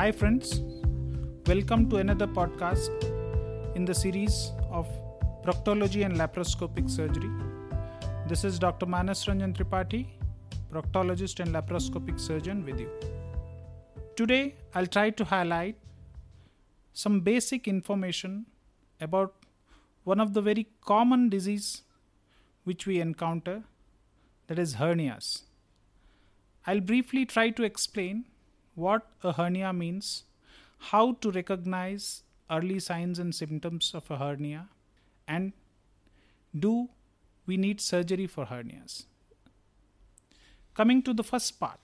Hi, friends. Welcome to another podcast in the series of proctology and laparoscopic surgery. This is Dr. Manas Ranjan Tripathi, proctologist and laparoscopic surgeon, with you. Today, I'll try to highlight some basic information about one of the very common disease which we encounter that is hernias. I'll briefly try to explain what a hernia means, how to recognize early signs and symptoms of a hernia, and do we need surgery for hernias? Coming to the first part,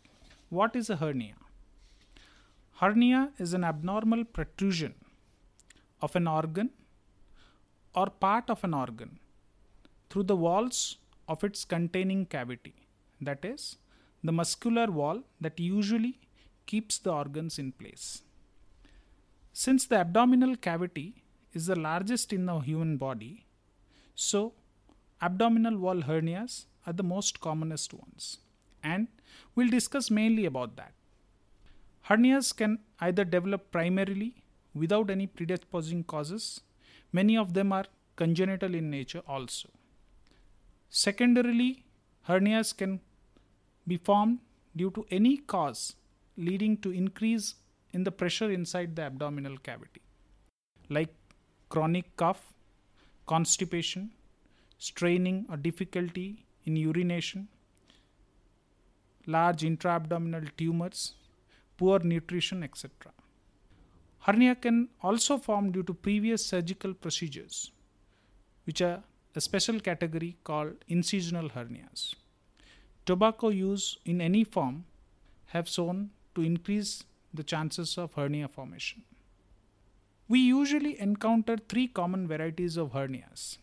what is a hernia? Hernia is an abnormal protrusion of an organ or part of an organ through the walls of its containing cavity, that is, the muscular wall that usually keeps the organs in place. Since the abdominal cavity is the largest in the human body, so abdominal wall hernias are the most commonest ones, and we'll discuss mainly about that. Hernias can either develop primarily without any predisposing causes, many of them are congenital in nature also. Secondarily, hernias can be formed due to any cause leading to increase in the pressure inside the abdominal cavity, like chronic cough, constipation, straining or difficulty in urination, large intra-abdominal tumors, poor nutrition, etc. Hernia can also form due to previous surgical procedures, which are a special category called incisional hernias. Tobacco use in any form have shown to increase the chances of hernia formation. We usually encounter three common varieties of hernias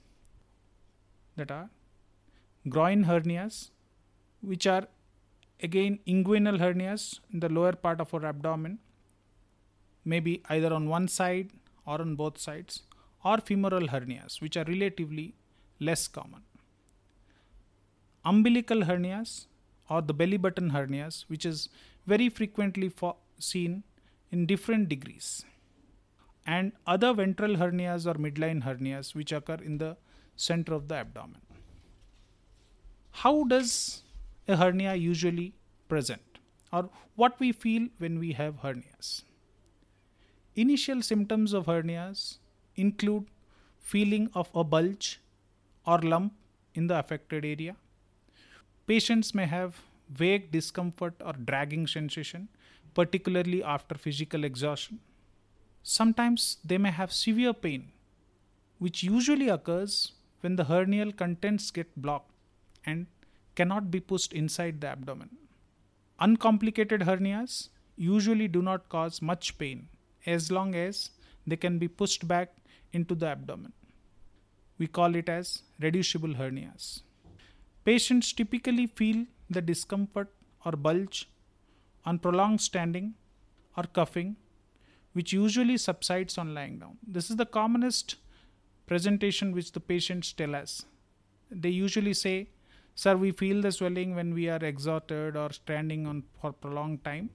that are groin hernias, which are again inguinal hernias in the lower part of our abdomen, maybe either on one side or on both sides, or femoral hernias, which are relatively less common. Umbilical hernias or the belly button hernias, which is very frequently seen in different degrees. And other ventral hernias or midline hernias, which occur in the center of the abdomen. How does a hernia usually present, or what we feel when we have hernias? Initial symptoms of hernias include feeling of a bulge or lump in the affected area. Patients may have vague discomfort or dragging sensation, particularly after physical exhaustion. Sometimes they may have severe pain, which usually occurs when the hernial contents get blocked and cannot be pushed inside the abdomen. Uncomplicated hernias usually do not cause much pain as long as they can be pushed back into the abdomen. We call it as reducible hernias. Patients typically feel the discomfort or bulge on prolonged standing or cuffing, which usually subsides on lying down. This is the commonest presentation which the patients tell us. They usually say, Sir, we feel the swelling when we are exhausted or standing on for prolonged time,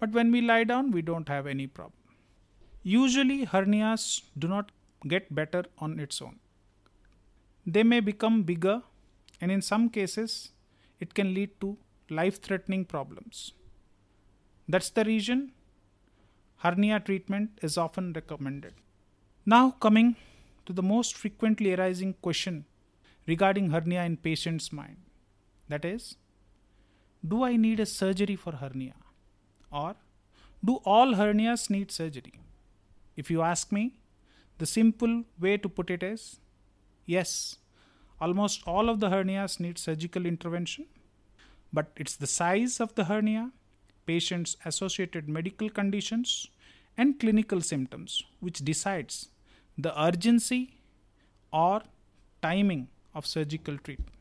but when we lie down, we don't have any problem. Usually, hernias do not get better on its own. They may become bigger, and in some cases, it can lead to life threatening problems. That's the reason hernia treatment is often recommended. Now, coming to the most frequently arising question regarding hernia in patient's mind that is, do I need a surgery for hernia? Or do all hernias need surgery? If you ask me, the simple way to put it is yes, almost all of the hernias need surgical intervention, but it's the size of the hernia, patient's associated medical conditions, and clinical symptoms which decides the urgency or timing of surgical treatment.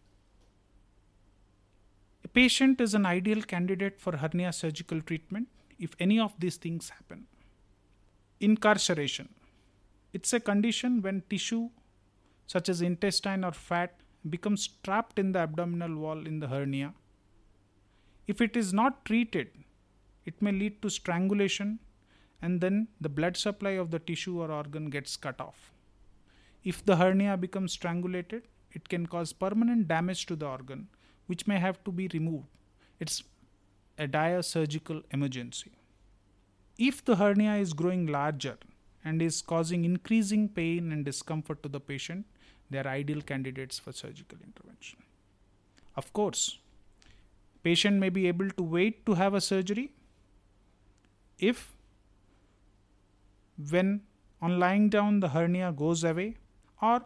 A patient is an ideal candidate for hernia surgical treatment if any of these things happen. Incarceration. It's a condition when tissue such as intestine or fat becomes trapped in the abdominal wall in the hernia. If it is not treated, it may lead to strangulation and then the blood supply of the tissue or organ gets cut off. If the hernia becomes strangulated, it can cause permanent damage to the organ, which may have to be removed. It's a dire surgical emergency. If the hernia is growing larger and is causing increasing pain and discomfort to the patient, they are ideal candidates for surgical intervention. Of course, patient may be able to wait to have a surgery if when on lying down the hernia goes away or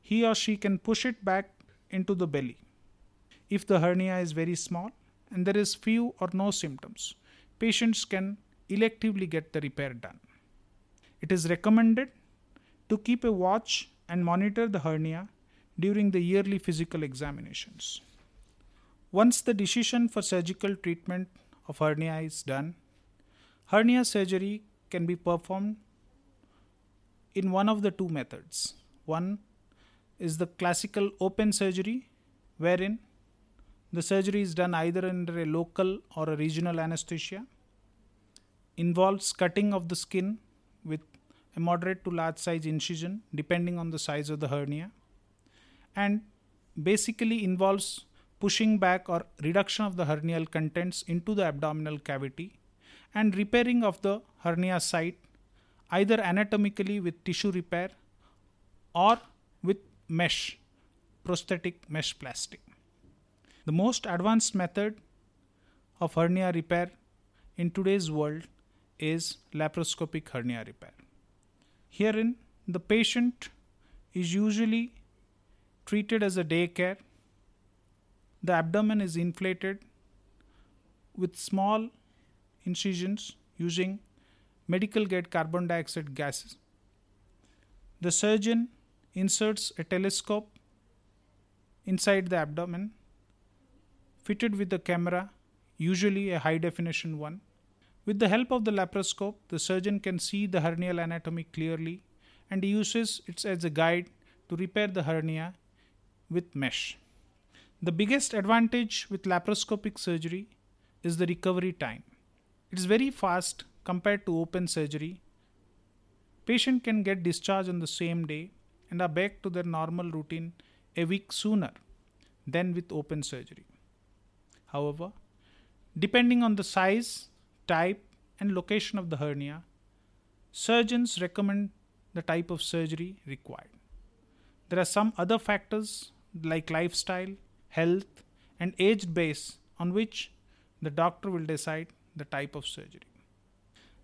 he or she can push it back into the belly. If the hernia is very small and there is few or no symptoms, patients can electively get the repair done. It is recommended to keep a watch and monitor the hernia during the yearly physical examinations. Once the decision for surgical treatment of hernia is done, hernia surgery can be performed in one of the two methods. One is the classical open surgery, wherein the surgery is done either under a local or a regional anesthesia, involves cutting of the skin with a moderate to large size incision depending on the size of the hernia, and basically involves pushing back or reduction of the hernial contents into the abdominal cavity and repairing of the hernia site either anatomically with tissue repair or with mesh, prosthetic mesh plastic. The most advanced method of hernia repair in today's world is laparoscopic hernia repair. Herein, the patient is usually treated as a day care. The abdomen is inflated with small incisions using medical grade carbon dioxide gases. The surgeon inserts a telescope inside the abdomen fitted with a camera, usually a high definition one. With the help of the laparoscope, the surgeon can see the hernial anatomy clearly and uses it as a guide to repair the hernia with mesh. The biggest advantage with laparoscopic surgery is the recovery time. It is very fast compared to open surgery. Patient can get discharged on the same day and are back to their normal routine a week sooner than with open surgery. However, depending on the size, type, and location of the hernia, surgeons recommend the type of surgery required. There are some other factors like lifestyle, health, and age base on which the doctor will decide the type of surgery.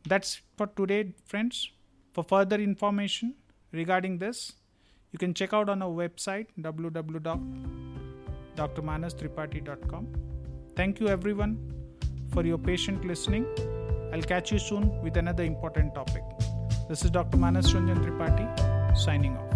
That's for today, friends. For further information regarding this, you can check out on our website www.drmanastripathi.com. Thank you everyone for your patient listening. I'll catch you soon with another important topic. This is Dr. Manas Ranjan Tripathi signing off.